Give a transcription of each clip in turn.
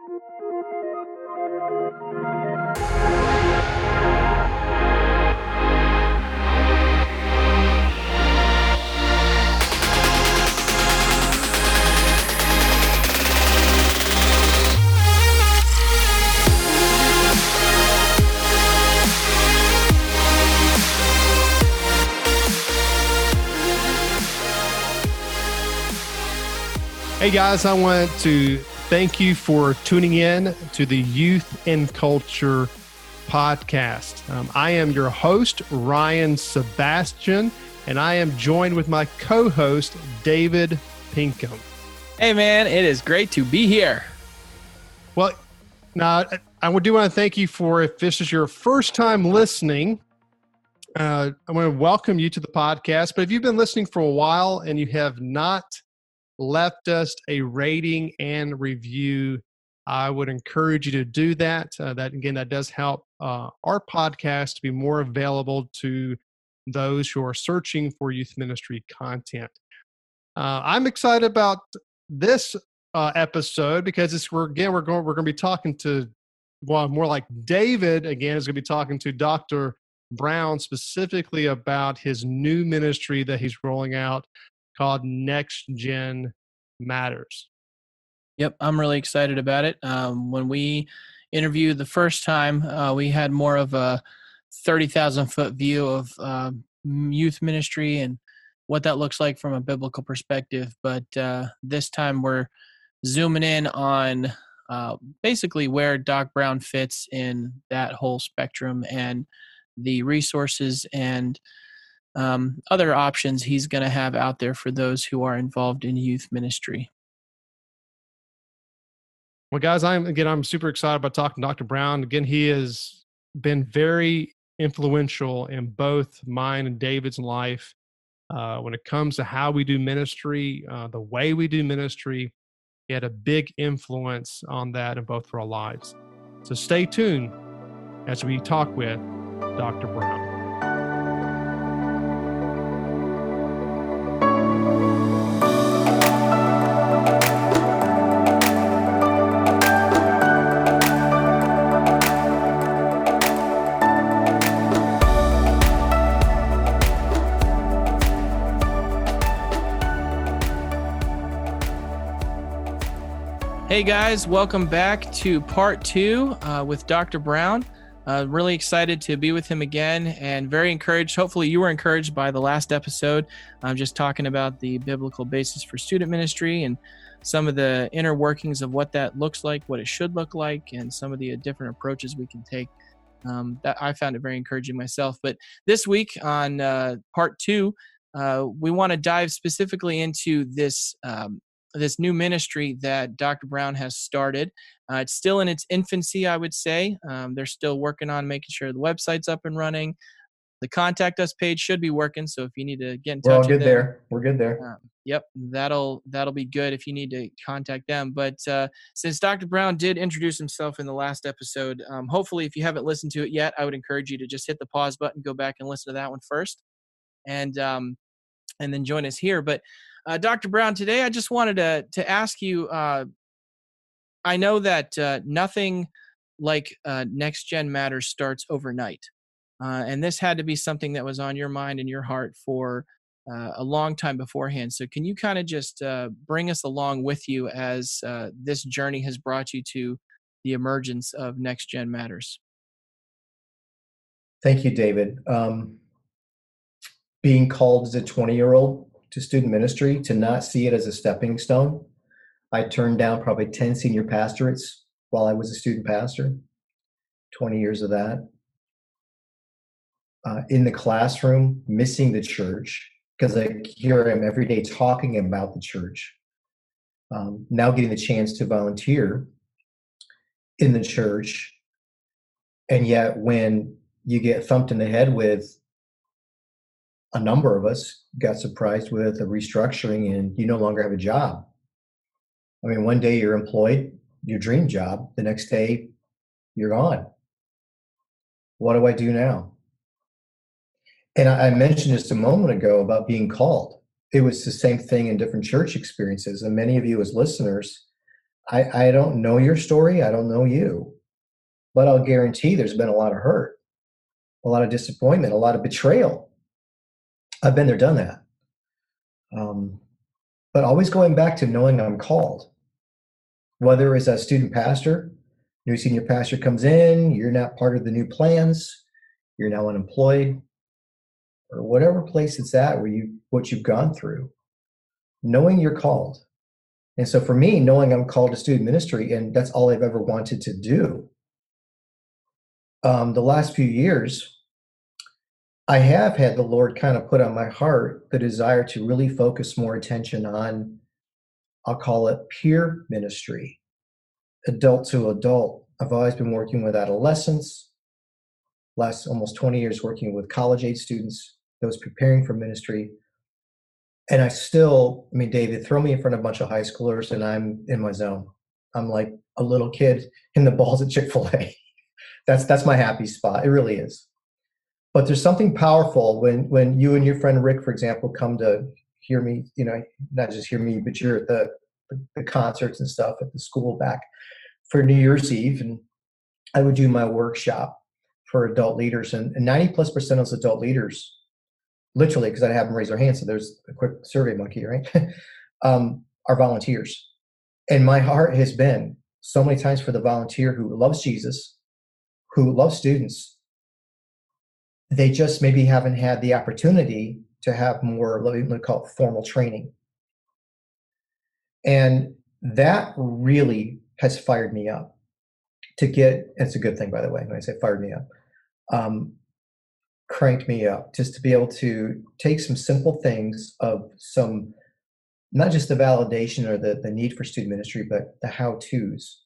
Hey guys, I want to thank you for tuning in to the Youth and Culture podcast. Um, I am your host, Ryan Sebastian, and I am joined with my co host, David Pinkham. Hey man, it is great to be here. Well, now I would do want to thank you for if this is your first time listening. Uh, I want to welcome you to the podcast. But if you've been listening for a while and you have not left us a rating and review, I would encourage you to do that. Uh, that again, that does help uh, our podcast to be more available to those who are searching for youth ministry content. Uh, I'm excited about this uh, episode because it's we're again we're going we're going to be talking to well more like David again is going to be talking to Dr. Brown specifically about his new ministry that he's rolling out called Next Gen Matters. Yep, I'm really excited about it. Um, when we interviewed the first time, uh, we had more of a 30,000 foot view of uh, youth ministry and what that looks like from a biblical perspective. But uh, this time we're zooming in on uh, basically where Doc Brown fits in that whole spectrum and the resources and um, other options he's going to have out there for those who are involved in youth ministry. Well, guys, I'm again, I'm super excited about talking to Dr. Brown. Again, he has been very influential in both mine and David's life uh, when it comes to how we do ministry, uh, the way we do ministry. He had a big influence on that in both of our lives. So stay tuned as we talk with Dr. Brown. Hey guys, welcome back to part two uh, with Dr. Brown. Uh, really excited to be with him again and very encouraged. Hopefully, you were encouraged by the last episode. I'm just talking about the biblical basis for student ministry and some of the inner workings of what that looks like, what it should look like, and some of the different approaches we can take. Um, that I found it very encouraging myself. But this week on uh, part two, uh, we want to dive specifically into this um, this new ministry that Dr. Brown has started. Uh, it's still in its infancy, I would say. Um, they're still working on making sure the website's up and running. The contact us page should be working, so if you need to get in touch, we're all good there. We're good there. Uh, yep, that'll that'll be good if you need to contact them. But uh, since Dr. Brown did introduce himself in the last episode, um, hopefully, if you haven't listened to it yet, I would encourage you to just hit the pause button, go back and listen to that one first, and um, and then join us here. But uh, Dr. Brown, today I just wanted to to ask you. Uh, I know that uh, nothing like uh, Next Gen Matters starts overnight, uh, and this had to be something that was on your mind and your heart for uh, a long time beforehand. So, can you kind of just bring us along with you as this journey has brought you to the emergence of Next Gen Matters? Thank you, David. Um, being called as a 20 year old to student ministry to not see it as a stepping stone. I turned down probably 10 senior pastorates while I was a student pastor, 20 years of that. Uh, in the classroom, missing the church, because I hear him every day talking about the church. Um, now getting the chance to volunteer in the church. And yet, when you get thumped in the head with a number of us got surprised with a restructuring and you no longer have a job. I mean, one day you're employed, your dream job, the next day you're gone. What do I do now? And I mentioned just a moment ago about being called. It was the same thing in different church experiences. And many of you, as listeners, I, I don't know your story. I don't know you. But I'll guarantee there's been a lot of hurt, a lot of disappointment, a lot of betrayal. I've been there, done that. Um, but always going back to knowing I'm called, whether it's a student pastor, new senior pastor comes in, you're not part of the new plans, you're now unemployed, or whatever place it's at where you what you've gone through, knowing you're called. And so for me, knowing I'm called to student ministry, and that's all I've ever wanted to do. Um, the last few years, I have had the Lord kind of put on my heart the desire to really focus more attention on, I'll call it peer ministry, adult to adult. I've always been working with adolescents, last almost 20 years working with college age students, those preparing for ministry. And I still, I mean, David, throw me in front of a bunch of high schoolers and I'm in my zone. I'm like a little kid in the balls at Chick fil A. that's that's my happy spot. It really is. But there's something powerful when when you and your friend Rick, for example, come to hear me. You know, not just hear me, but you're at the the concerts and stuff at the school back for New Year's Eve, and I would do my workshop for adult leaders, and, and 90 plus percent of those adult leaders, literally, because I have them raise their hands, so there's a quick survey monkey, right? um, are volunteers, and my heart has been so many times for the volunteer who loves Jesus, who loves students, they just maybe haven't had the opportunity to have more, let me call it formal training. And that really has fired me up to get, it's a good thing, by the way, when I say fired me up, um, cranked me up just to be able to take some simple things of some, not just the validation or the, the need for student ministry, but the how to's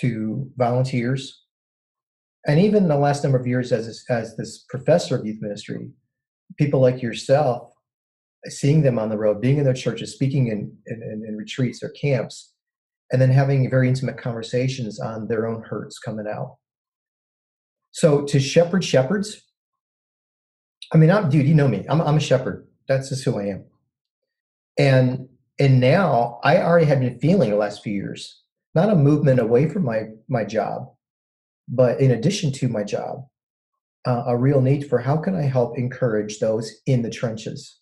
to volunteers, and even in the last number of years as as this professor of youth ministry, people like yourself, seeing them on the road, being in their churches, speaking in, in, in retreats or camps, and then having very intimate conversations on their own hurts coming out. So to shepherd shepherds, I mean, I'm dude, you know me. I'm I'm a shepherd. That's just who I am. And and now I already have been feeling the last few years, not a movement away from my my job, but in addition to my job, uh, a real need for how can I help encourage those in the trenches.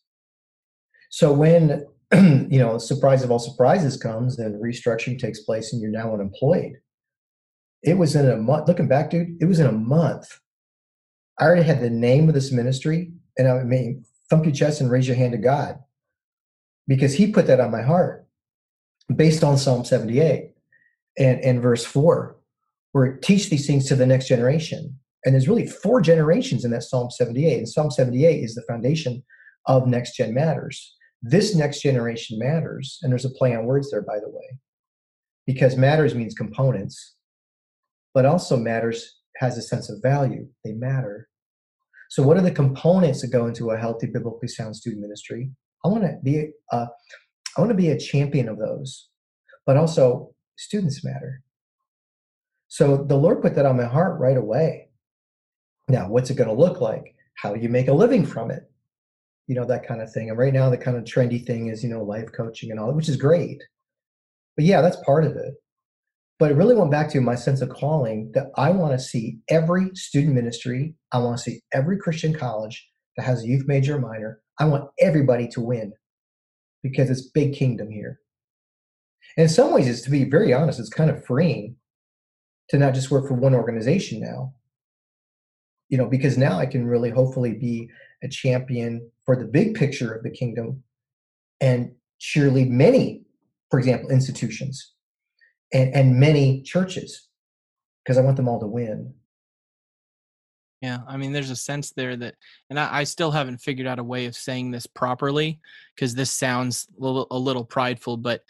So when you know, surprise of all surprises comes and restructuring takes place and you're now unemployed. It was in a month, looking back, dude, it was in a month. I already had the name of this ministry, and I mean, thump your chest and raise your hand to God because He put that on my heart based on Psalm 78 and, and verse 4 or teach these things to the next generation. And there's really four generations in that Psalm 78. And Psalm 78 is the foundation of Next Gen Matters. This next generation matters. And there's a play on words there, by the way, because matters means components, but also matters has a sense of value. They matter. So, what are the components that go into a healthy, biblically sound student ministry? I want to be a, I want to be a champion of those, but also students matter. So the Lord put that on my heart right away. Now, what's it going to look like? How do you make a living from it? You know, that kind of thing. And right now, the kind of trendy thing is, you know, life coaching and all that, which is great. But yeah, that's part of it. But it really went back to my sense of calling that I want to see every student ministry, I want to see every Christian college that has a youth major or minor. I want everybody to win because it's big kingdom here. And in some ways, it's to be very honest, it's kind of freeing to not just work for one organization now you know because now i can really hopefully be a champion for the big picture of the kingdom and surely many for example institutions and and many churches because i want them all to win. Yeah i mean there's a sense there that and i, I still haven't figured out a way of saying this properly because this sounds a little, a little prideful but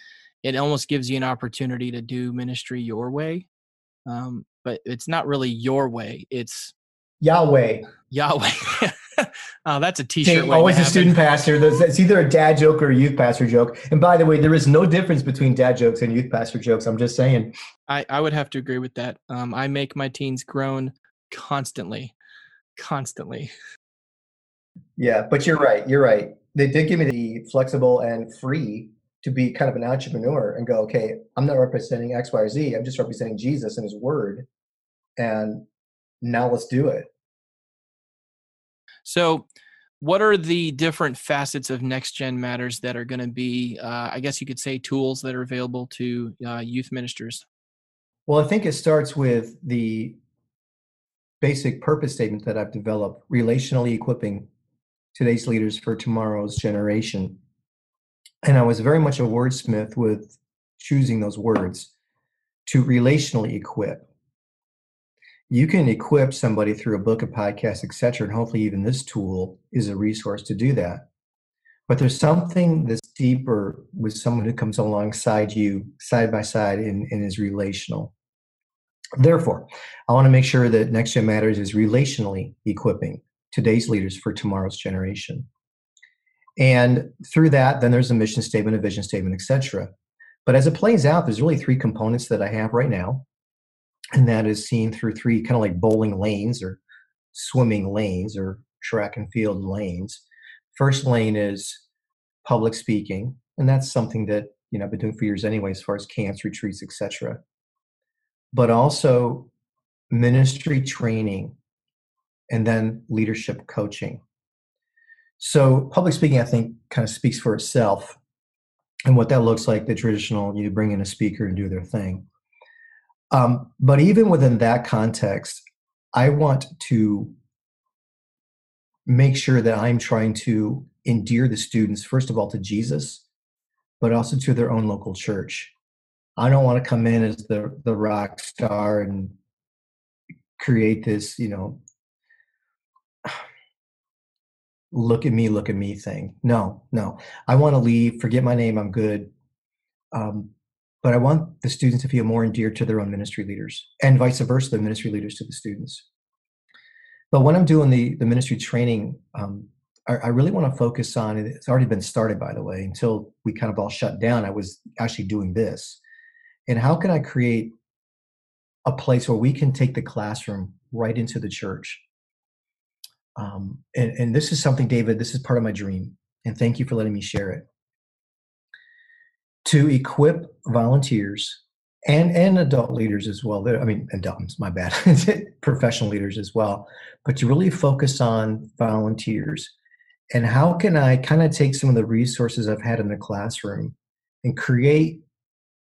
it almost gives you an opportunity to do ministry your way um, but it's not really your way. It's Yahweh. Yahweh. oh, that's a t-shirt. always a student pastor. It's either a dad joke or a youth pastor joke. And by the way, there is no difference between dad jokes and youth pastor jokes. I'm just saying. I, I would have to agree with that. Um, I make my teens groan constantly, constantly. Yeah, but you're right. You're right. They did give me the flexible and free to be kind of an entrepreneur and go, okay, I'm not representing X, Y, or Z. I'm just representing Jesus and His Word, and now let's do it. So, what are the different facets of Next Gen Matters that are going to be, uh, I guess you could say, tools that are available to uh, youth ministers? Well, I think it starts with the basic purpose statement that I've developed relationally equipping today's leaders for tomorrow's generation. And I was very much a wordsmith with choosing those words to relationally equip. You can equip somebody through a book, a podcast, etc., and hopefully even this tool is a resource to do that. But there's something that's deeper with someone who comes alongside you side by side and, and is relational. Therefore, I want to make sure that Next Gen Matters is relationally equipping today's leaders for tomorrow's generation. And through that, then there's a mission statement, a vision statement, etc. But as it plays out, there's really three components that I have right now. And that is seen through three kind of like bowling lanes or swimming lanes or track and field lanes. First lane is public speaking, and that's something that you know I've been doing for years anyway, as far as camps, retreats, etc but also ministry training and then leadership coaching. So, public speaking, I think, kind of speaks for itself and what that looks like the traditional, you bring in a speaker and do their thing. Um, but even within that context, I want to make sure that I'm trying to endear the students, first of all, to Jesus, but also to their own local church. I don't want to come in as the the rock star and create this, you know, look at me, look at me thing. No, no. I want to leave, forget my name, I'm good. Um, but I want the students to feel more endeared to their own ministry leaders and vice versa, the ministry leaders to the students. But when I'm doing the, the ministry training, um, I, I really want to focus on. It's already been started, by the way, until we kind of all shut down. I was actually doing this and how can i create a place where we can take the classroom right into the church um, and, and this is something david this is part of my dream and thank you for letting me share it. To equip volunteers and and adult leaders as well i mean adults my bad professional leaders as well but to really focus on volunteers and how can i kind of take some of the resources i've had in the classroom and create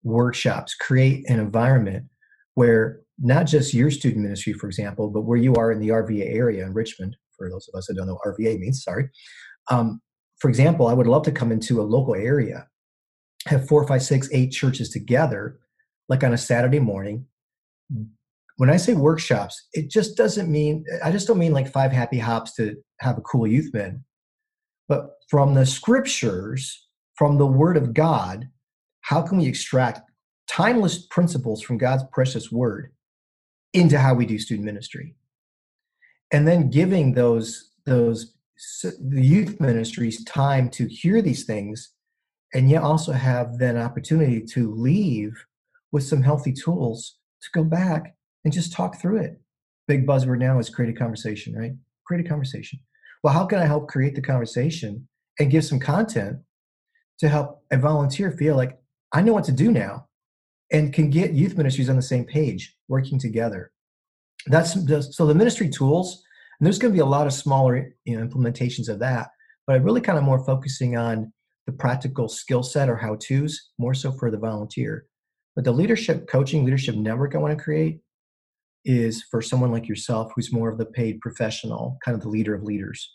workshops, create an environment where not just your student ministry, for example, but where you are in the RVA area in Richmond, for those of us that don't know RVA means, sorry. Um, for example, I would love to come into a local area, have four, five, six, eight churches together, like on a Saturday morning. When I say workshops, it just doesn't mean, I just don't mean like five happy hops to have a cool youth men, but from the scriptures, from the word of God, how can we extract timeless principles from God's precious word into how we do student ministry? And then giving those those the youth ministries time to hear these things and yet also have then opportunity to leave with some healthy tools to go back and just talk through it. Big buzzword now is create a conversation, right? Create a conversation. Well, how can I help create the conversation and give some content to help a volunteer feel like I know what to do now and can get youth ministries on the same page working together. That's the, so the ministry tools, and there's going to be a lot of smaller you know, implementations of that, but I'm really kind of more focusing on the practical skill set or how to's more so for the volunteer. But the leadership coaching, leadership network I want to create is for someone like yourself who's more of the paid professional, kind of the leader of leaders.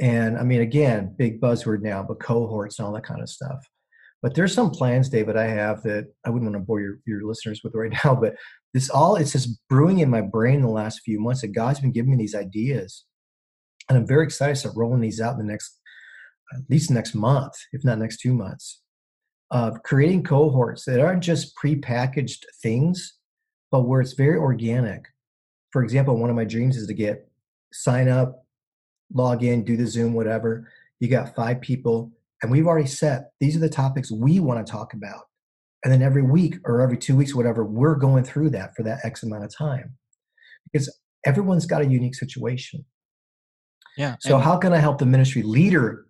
And I mean, again, big buzzword now, but cohorts and all that kind of stuff. But there's some plans, David, I have that I wouldn't want to bore your, your listeners with right now, but this all, it's just brewing in my brain the last few months that God's been giving me these ideas. And I'm very excited to start rolling these out in the next, at least next month, if not next two months, of creating cohorts that aren't just pre-packaged things, but where it's very organic. For example, one of my dreams is to get sign up, log in, do the Zoom, whatever. You got five people and we've already set these are the topics we want to talk about and then every week or every two weeks whatever we're going through that for that x amount of time because everyone's got a unique situation yeah so how can i help the ministry leader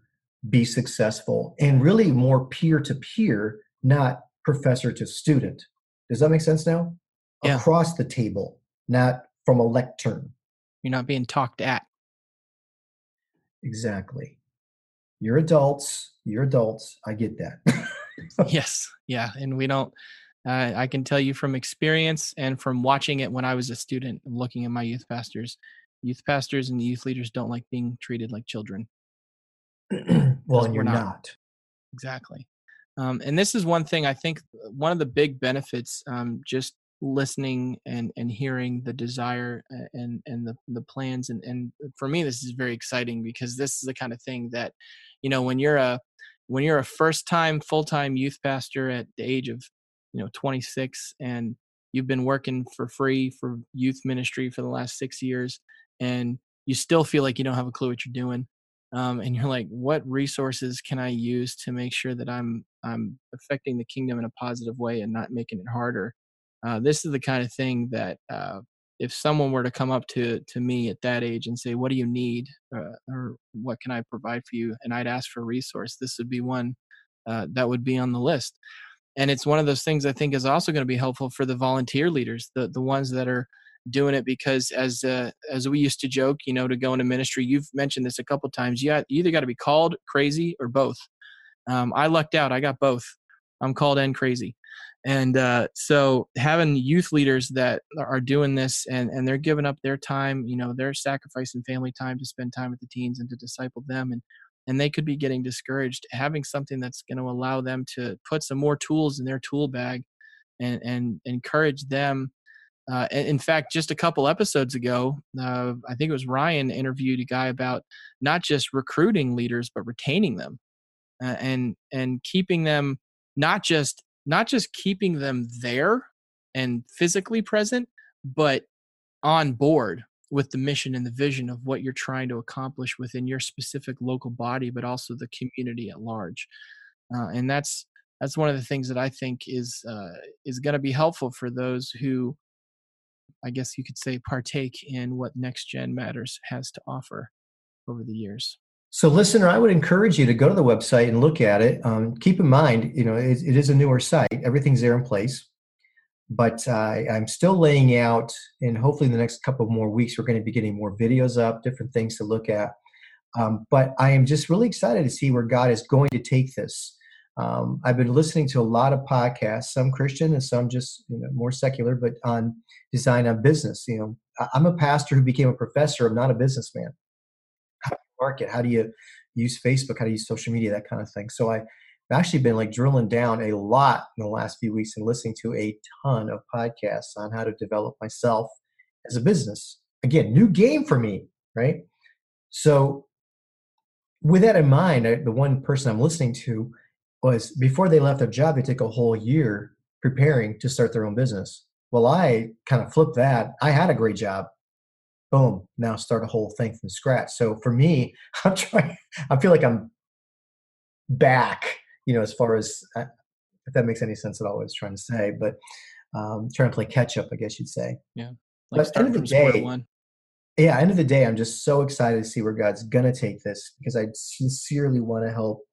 be successful and really more peer to peer, not professor to student. Does that make sense now? Yeah. Across the table, not from a lectern. You're not being talked at. Exactly. You're adults. You're adults. I get that. yes. Yeah. And we don't, uh, I can tell you from experience and from watching it when I was a student looking at my youth pastors, youth pastors and youth leaders don't like being treated like children. well, and you're not. not. Exactly. Um, and this is one thing I think uh, one of the big benefits, um, just listening and, and hearing the desire uh, and, and the, the plans. And, and for me, this is very exciting because this is the kind of thing that, you know, when you're a, when you're a first time full-time youth pastor at the age of, you know, 26 and you've been working for free for youth ministry for the last six years and you still feel like you don't have a clue what you're doing um, and you're like what resources can i use to make sure that i'm i'm affecting the kingdom in a positive way and not making it harder? Uh, this is the kind of thing that uh, if someone were to come up to to me at that age and say what do you need uh, or what can i provide for you? and i'd ask for a resource this would be one uh, that would be on the list. And it's one of those things i think is also going to be helpful for the volunteer leaders the the ones that are doing it because as uh, as we used to joke you know to go into ministry you've mentioned this a couple times you, you either got to be called crazy or both. Um, i lucked out i got both. I'm called and crazy and uh, so having youth leaders that are doing this and, and they're giving up their time you know they're sacrificing family time to spend time with the teens and to disciple them and and they could be getting discouraged having something that's going to allow them to put some more tools in their tool bag and and encourage them uh, in fact, just a couple episodes ago, uh, I think it was Ryan interviewed a guy about not just recruiting leaders but retaining them, uh, and and keeping them not just not just keeping them there and physically present, but on board with the mission and the vision of what you're trying to accomplish within your specific local body, but also the community at large. Uh, and that's that's one of the things that I think is uh, is going to be helpful for those who I guess you could say, partake in what Next Gen Matters has to offer over the years. So, listener, I would encourage you to go to the website and look at it. Um, keep in mind, you know, it, it is a newer site; everything's there in place. But uh, I'm still laying out, and hopefully, in the next couple more weeks, we're going to be getting more videos up, different things to look at. Um, but I am just really excited to see where God is going to take this. Um, I've been listening to a lot of podcasts, some Christian and some just you know, more secular, but on design on business. You know, I'm a pastor who became a professor. I'm not a businessman. Market? How do you use Facebook? How do you use social media? That kind of thing. So I've actually been like drilling down a lot in the last few weeks and listening to a ton of podcasts on how to develop myself as a business. Again, new game for me, right? So with that in mind, I, the one person I'm listening to was before they left their job, they took a whole year preparing to start their own business. Well, I kind of flipped that. I had a great job. Boom, now start a whole thing from scratch. So for me, I'm trying, I feel like I'm back, you know, as far as uh, if that makes any sense at all, I was trying to say, but um, trying to play catch up, I guess you'd say. Yeah. Like but end of the day, one. yeah, end of the day, I'm just so excited to see where God's going to take this because I sincerely want to help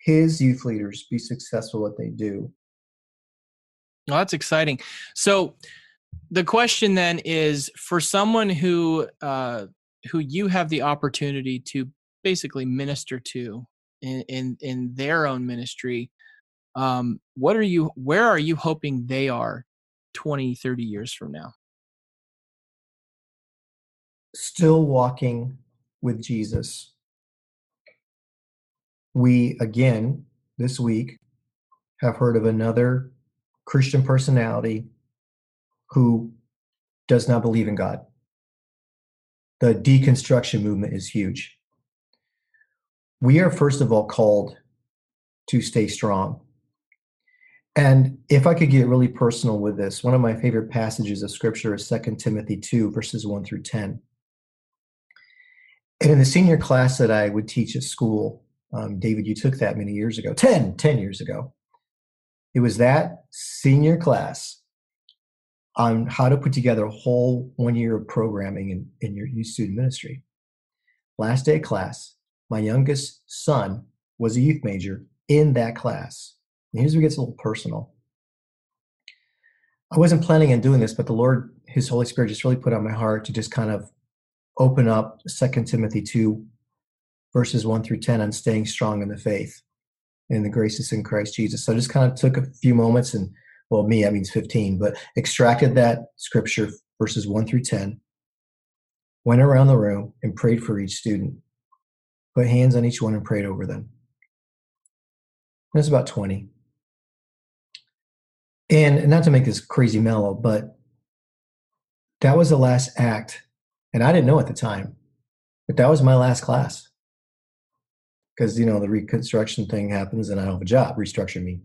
his youth leaders be successful at what they do. Well, that's exciting. So the question then is for someone who uh, who you have the opportunity to basically minister to in in, in their own ministry um, what are you where are you hoping they are 20 30 years from now? Still walking with jesus. We again this week have heard of another Christian personality who does not believe in God. The deconstruction movement is huge. We are, first of all, called to stay strong. And if I could get really personal with this, one of my favorite passages of scripture is 2 Timothy 2, verses 1 through 10. And in the senior class that I would teach at school, um, David, you took that many years ago, 10, 10 years ago. It was that senior class on how to put together a whole one year of programming in, in your youth student ministry. Last day class, my youngest son was a youth major in that class. And here's where it gets a little personal. I wasn't planning on doing this, but the Lord, His Holy Spirit, just really put on my heart to just kind of open up Second Timothy 2, verses 1 through 10 on staying strong in the faith and the graces in Christ Jesus. So I just kind of took a few moments and, well, me, that means 15, but extracted that scripture, verses 1 through 10, went around the room and prayed for each student, put hands on each one and prayed over them. That's about 20. And not to make this crazy mellow, but that was the last act. And I didn't know at the time, but that was my last class. Because, you know, the reconstruction thing happens and I don't have a job, restructure me.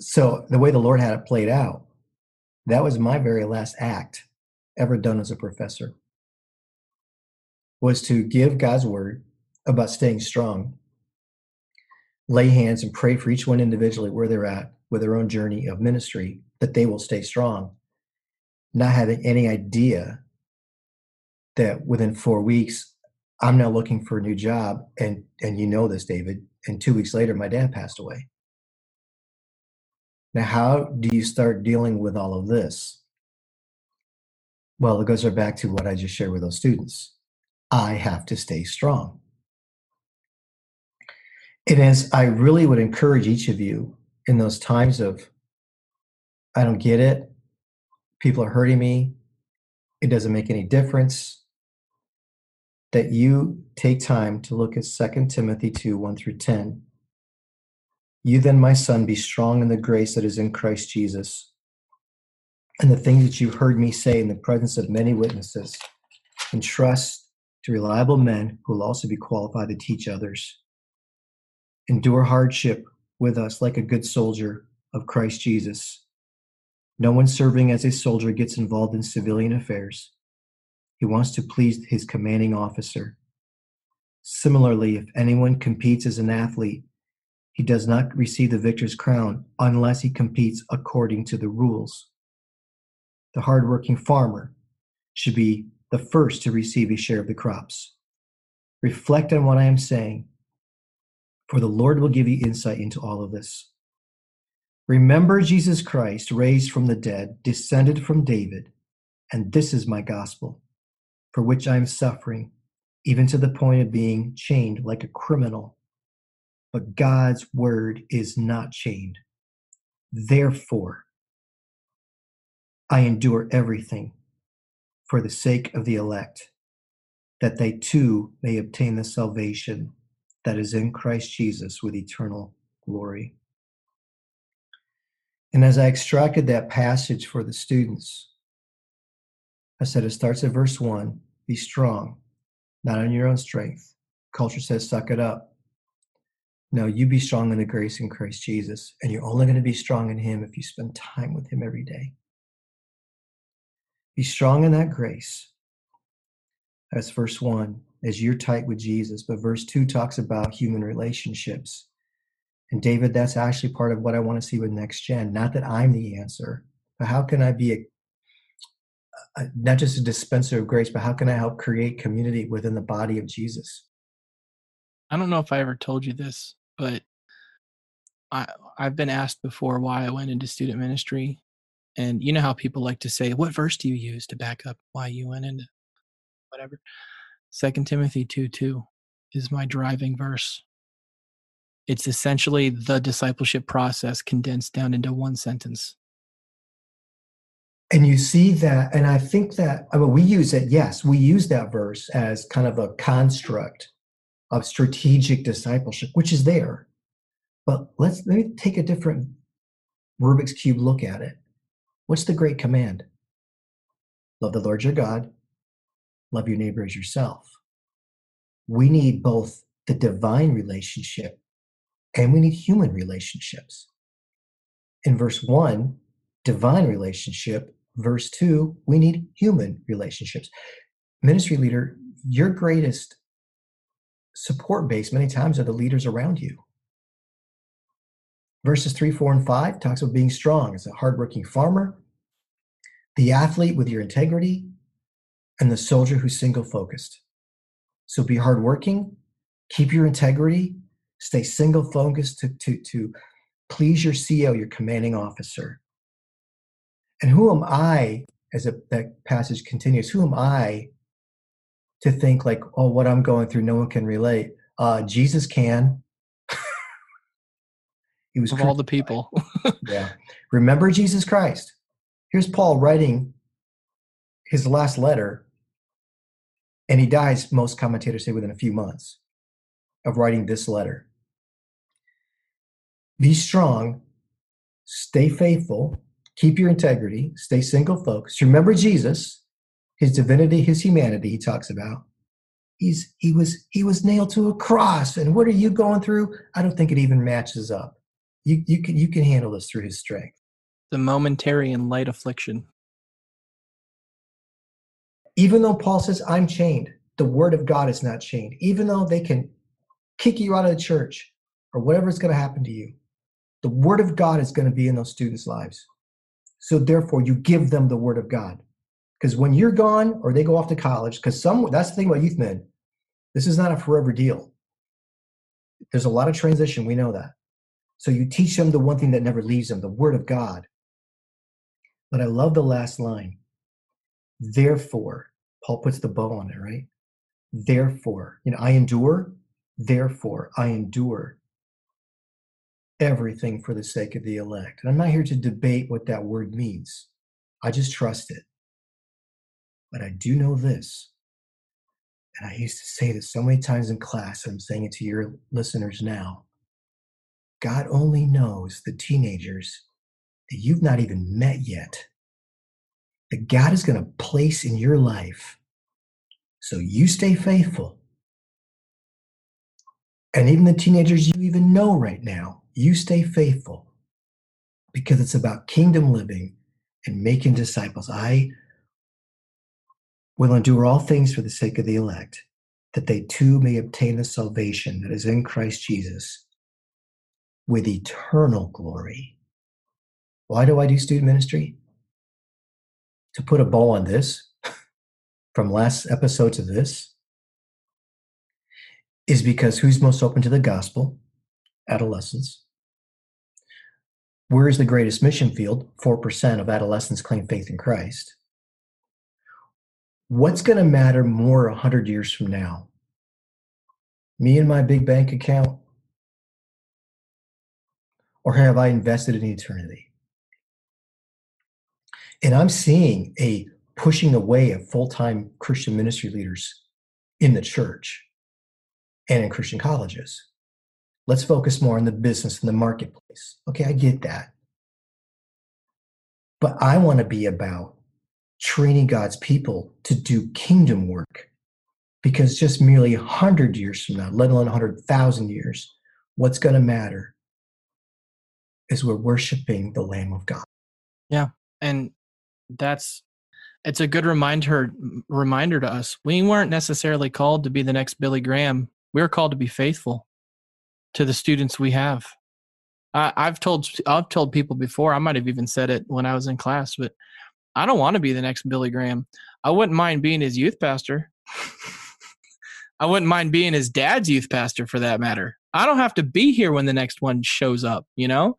So the way the Lord had it played out, that was my very last act ever done as a professor was to give God's word about staying strong, lay hands and pray for each one individually where they're at with their own journey of ministry, that they will stay strong, not having any idea that within four weeks, I'm now looking for a new job. And, and you know this, David. And two weeks later, my dad passed away. Now, how do you start dealing with all of this? Well, it goes right back to what I just shared with those students. I have to stay strong. And as I really would encourage each of you in those times of, I don't get it, people are hurting me, it doesn't make any difference, that you take time to look at 2 Timothy 2 1 through 10. You then, my son, be strong in the grace that is in Christ Jesus and the things that you've heard me say in the presence of many witnesses, and trust to reliable men who will also be qualified to teach others. Endure hardship with us like a good soldier of Christ Jesus. No one serving as a soldier gets involved in civilian affairs. He wants to please his commanding officer. Similarly, if anyone competes as an athlete, he does not receive the victor's crown unless he competes according to the rules the hardworking farmer, should be the first to receive a share of the crops. Reflect on what I am saying, for the Lord will give you insight into all of this. Remember Jesus Christ, raised from the dead, descended from David, and this is my gospel, for which I am suffering, even to the point of being chained like a criminal. But God's word is not chained. Therefore, I endure everything for the sake of the elect, that they too may obtain the salvation that is in Christ Jesus with eternal glory. And as I extracted that passage for the students, I said it starts at verse 1 be strong, not on your own strength. Culture says, suck it up. No, you be strong in the grace in Christ Jesus, and you're only going to be strong in Him if you spend time with Him every day. Be strong in that grace. That's verse one, as you're tight with Jesus. But verse two talks about human relationships. And David, that's actually part of what I want to see with next gen. Not that I'm the answer, but how can I be a, a not just a dispenser of grace, but how can I help create community within the body of Jesus? I don't know if I ever told you this, but I I've been asked before why I went into student ministry and you know how people like to say, what verse do you use to back up why you went into whatever? Second Timothy 2 2 is my driving verse. It's essentially the discipleship process condensed down into one sentence. And you see that, and I think that, I mean, we use it, yes, we use that verse as kind of a construct of strategic discipleship, which is there. But let's let me take a different Rubik's Cube look at it. What's the great command? Love the Lord your God, love your neighbor as yourself. We need both the divine relationship and we need human relationships. In verse one, divine relationship. Verse two, we need human relationships. Ministry leader, your greatest support base many times are the leaders around you. Verses 3, 4, and 5 talks about being strong as a hardworking farmer, the athlete with your integrity, and the soldier who's single focused. So be hardworking, keep your integrity, stay single focused to, to, to please your CEO, your commanding officer. And who am I, as a, that passage continues, who am I to think like, oh, what I'm going through, no one can relate? Uh, Jesus can. he was of all the people. yeah. Remember Jesus Christ. Here's Paul writing his last letter, and he dies, most commentators say, within a few months of writing this letter. Be strong, stay faithful, keep your integrity, stay single focused. Remember Jesus, his divinity, his humanity, he talks about. He's he was he was nailed to a cross. And what are you going through? I don't think it even matches up. You you can you can handle this through his strength. The momentary and light affliction. Even though Paul says, I'm chained, the word of God is not chained. Even though they can kick you out of the church or whatever is going to happen to you, the word of God is going to be in those students' lives. So therefore, you give them the word of God. Because when you're gone or they go off to college, because some that's the thing about youth men, this is not a forever deal. There's a lot of transition, we know that. So you teach them the one thing that never leaves them, the word of God. But I love the last line. Therefore, Paul puts the bow on it, right? Therefore, you know, I endure, therefore, I endure everything for the sake of the elect. And I'm not here to debate what that word means. I just trust it. But I do know this. And I used to say this so many times in class, and I'm saying it to your listeners now. God only knows the teenagers that you've not even met yet that God is going to place in your life. So you stay faithful. And even the teenagers you even know right now, you stay faithful because it's about kingdom living and making disciples. I will endure all things for the sake of the elect, that they too may obtain the salvation that is in Christ Jesus with eternal glory. Why do I do student ministry? to put a bow on this, from last episode to this, is because who's most open to the gospel? Adolescents. Where is the greatest mission field? 4% of adolescents claim faith in Christ. What's going to matter more 100 years from now? Me and my big bank account? Or have I invested in eternity? And I'm seeing a pushing away of full time Christian ministry leaders in the church and in Christian colleges. Let's focus more on the business and the marketplace. Okay, I get that. But I want to be about training God's people to do kingdom work because just merely 100 years from now, let alone 100,000 years, what's going to matter is we're worshiping the Lamb of God. Yeah. And that's it's a good reminder reminder to us. We weren't necessarily called to be the next Billy Graham. We are called to be faithful to the students we have. I, I've told I've told people before. I might have even said it when I was in class, but I don't want to be the next Billy Graham. I wouldn't mind being his youth pastor. I wouldn't mind being his dad's youth pastor for that matter. I don't have to be here when the next one shows up, you know?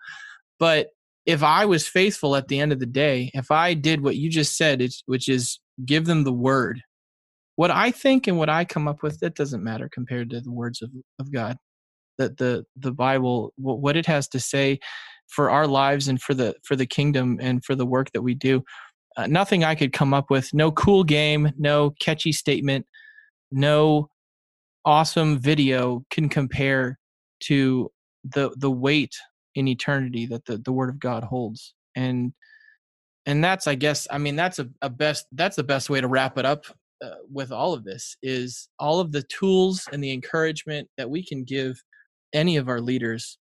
But if I was faithful at the end of the day, if I did what you just said, which is give them the word, what I think and what I come up with, that doesn't matter compared to the words of, of God. That the the Bible, what it has to say for our lives and for the for the kingdom and for the work that we do, uh, nothing I could come up with. No cool game, no catchy statement, no awesome video can compare to the the weight in eternity that the, the word of god holds and and that's i guess i mean that's a, a best that's the best way to wrap it up uh, with all of this is all of the tools and the encouragement that we can give any of our leaders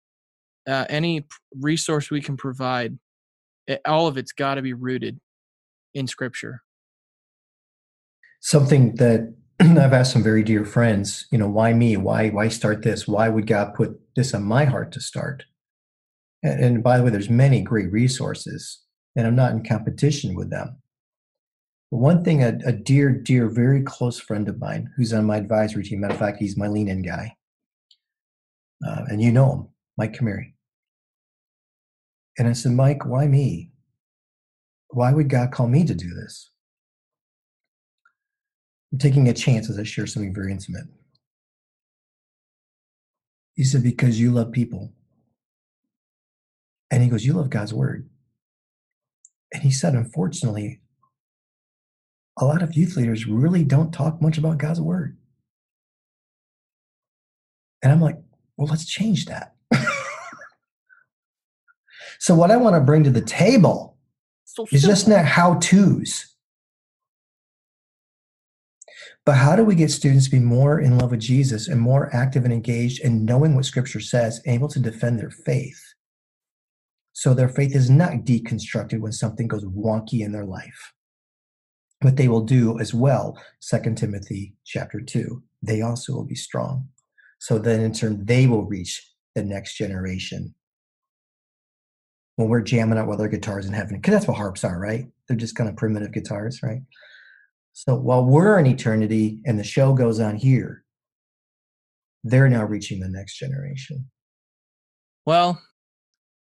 uh, any resource we can provide it, all of it's got to be rooted in scripture something that I've asked some very dear friends, you know, why me? Why why start this? Why would God put this on my heart to start? And, and by the way, there's many great resources, and I'm not in competition with them. But one thing, a, a dear, dear, very close friend of mine who's on my advisory team, matter of fact, he's my lean in guy. uh, and you know him, Mike Camary. And I said, Mike, why me? Why would God call me to do this? I'm taking a chance as I share something very intimate. He said, Because you love people. And he goes, You love God's word. And he said, Unfortunately, a lot of youth leaders really don't talk much about God's word. And I'm like, Well, let's change that. so, what I want to bring to the table so is just not how to's. But how do we get students to be more in love with Jesus and more active and engaged and knowing what scripture says, able to defend their faith? So their faith is not deconstructed when something goes wonky in their life. But they will do as well, Second Timothy chapter 2. They also will be strong. So then in turn, they will reach the next generation. When we're jamming out with our guitars in heaven, because that's what harps are, right? They're just kind of primitive guitars, right? So while we're in eternity and the show goes on here, they're now reaching the next generation. Well,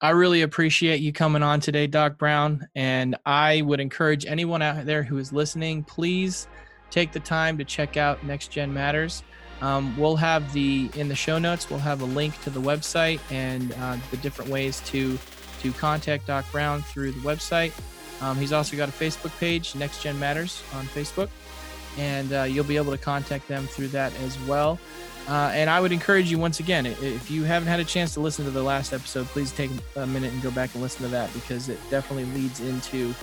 I really appreciate you coming on today, Doc Brown. And I would encourage anyone out there who is listening, please take the time to check out Next Gen Matters. Um, we'll have the in the show notes. We'll have a link to the website and uh, the different ways to to contact Doc Brown through the website. Um, he's also got a Facebook page, Next Gen Matters, on Facebook, and uh, you'll be able to contact them through that as well. Uh, and I would encourage you once again, if you haven't had a chance to listen to the last episode, please take a minute and go back and listen to that because it definitely leads into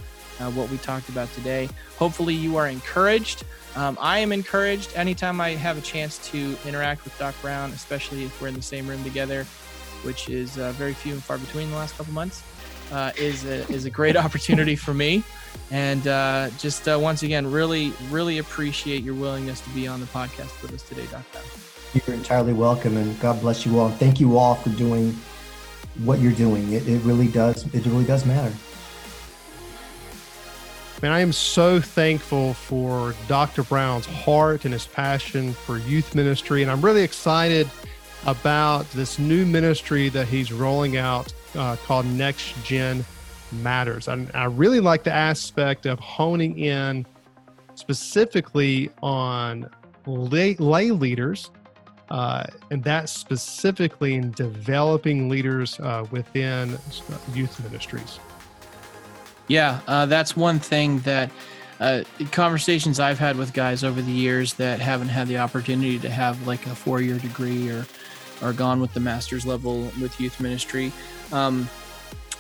uh, what we talked about today. Hopefully, you are encouraged. Um, I am encouraged anytime I have a chance to interact with Doc Brown, especially if we're in the same room together, which is uh, very few and far between the last couple months uh, is a, is a great opportunity for me. And uh, just uh, once again, really, really appreciate your willingness to be on the podcast with us today, Dr. You're entirely welcome, and God bless you all. Thank you all for doing what you're doing. It, it really does. It really does matter. Man, I am so thankful for Dr. Brown's heart and his passion for youth ministry, and I'm really excited about this new ministry that he's rolling out uh, called Next Gen Matters. I, I really like the aspect of honing in specifically on lay, lay leaders, uh, and that specifically in developing leaders uh, within youth ministries. Yeah, uh, that's one thing that uh, conversations I've had with guys over the years that haven't had the opportunity to have like a four year degree or or gone with the master's level with youth ministry. Um,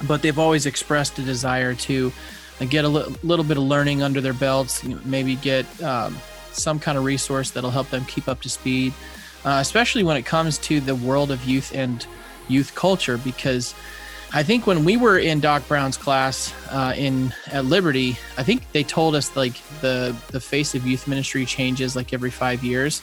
but they've always expressed a desire to uh, get a little bit of learning under their belts, maybe get um, some kind of resource that'll help them keep up to speed, uh, especially when it comes to the world of youth and youth culture. Because I think when we were in Doc Brown's class uh, in at Liberty, I think they told us like the the face of youth ministry changes like every five years.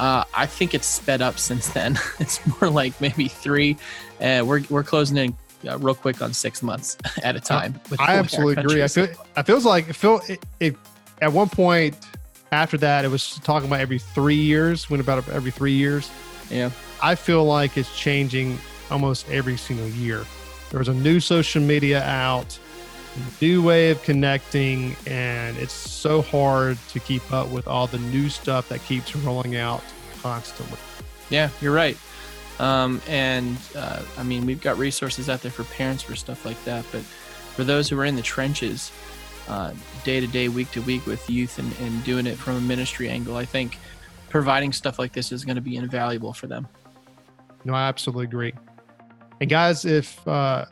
Uh, I think it's sped up since then. it's more like maybe three. Uh, we're we're closing in uh, real quick on six months at a time. I absolutely agree. I feel it feels like it feel it, it, at one point after that it was talking about every three years. Went about every three years. Yeah, I feel like it's changing almost every single year. There's a new social media out new way of connecting and it's so hard to keep up with all the new stuff that keeps rolling out constantly. Yeah you're right. Um, and uh, i mean we've got resources out there for parents for stuff like that but for those who are in the trenches uh, day to day week to week with youth and, and doing it from a ministry angle i think providing stuff like this is going to be invaluable for them. No i absolutely agree. And guys if uh,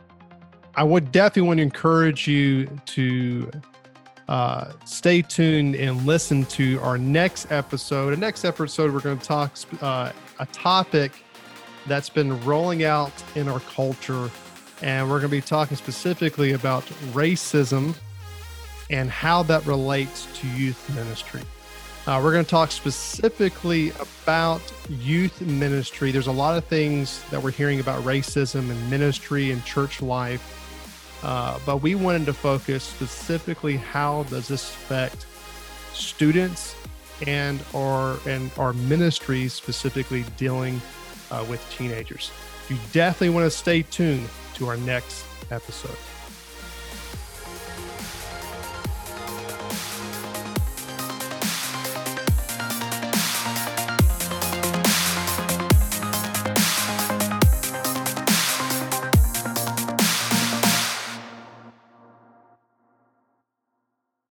I would definitely want to encourage you to uh, stay tuned and listen to our next episode. The next episode, we're going to talk uh, a topic that's been rolling out in our culture, and we're going to be talking specifically about racism and how that relates to youth ministry. Uh, we're going to talk specifically about youth ministry. There's a lot of things that we're hearing about racism and ministry and church life uh, but we wanted to focus specifically how does this affect students and our and our ministries specifically dealing uh, with teenagers. You definitely want to stay tuned to our next episode.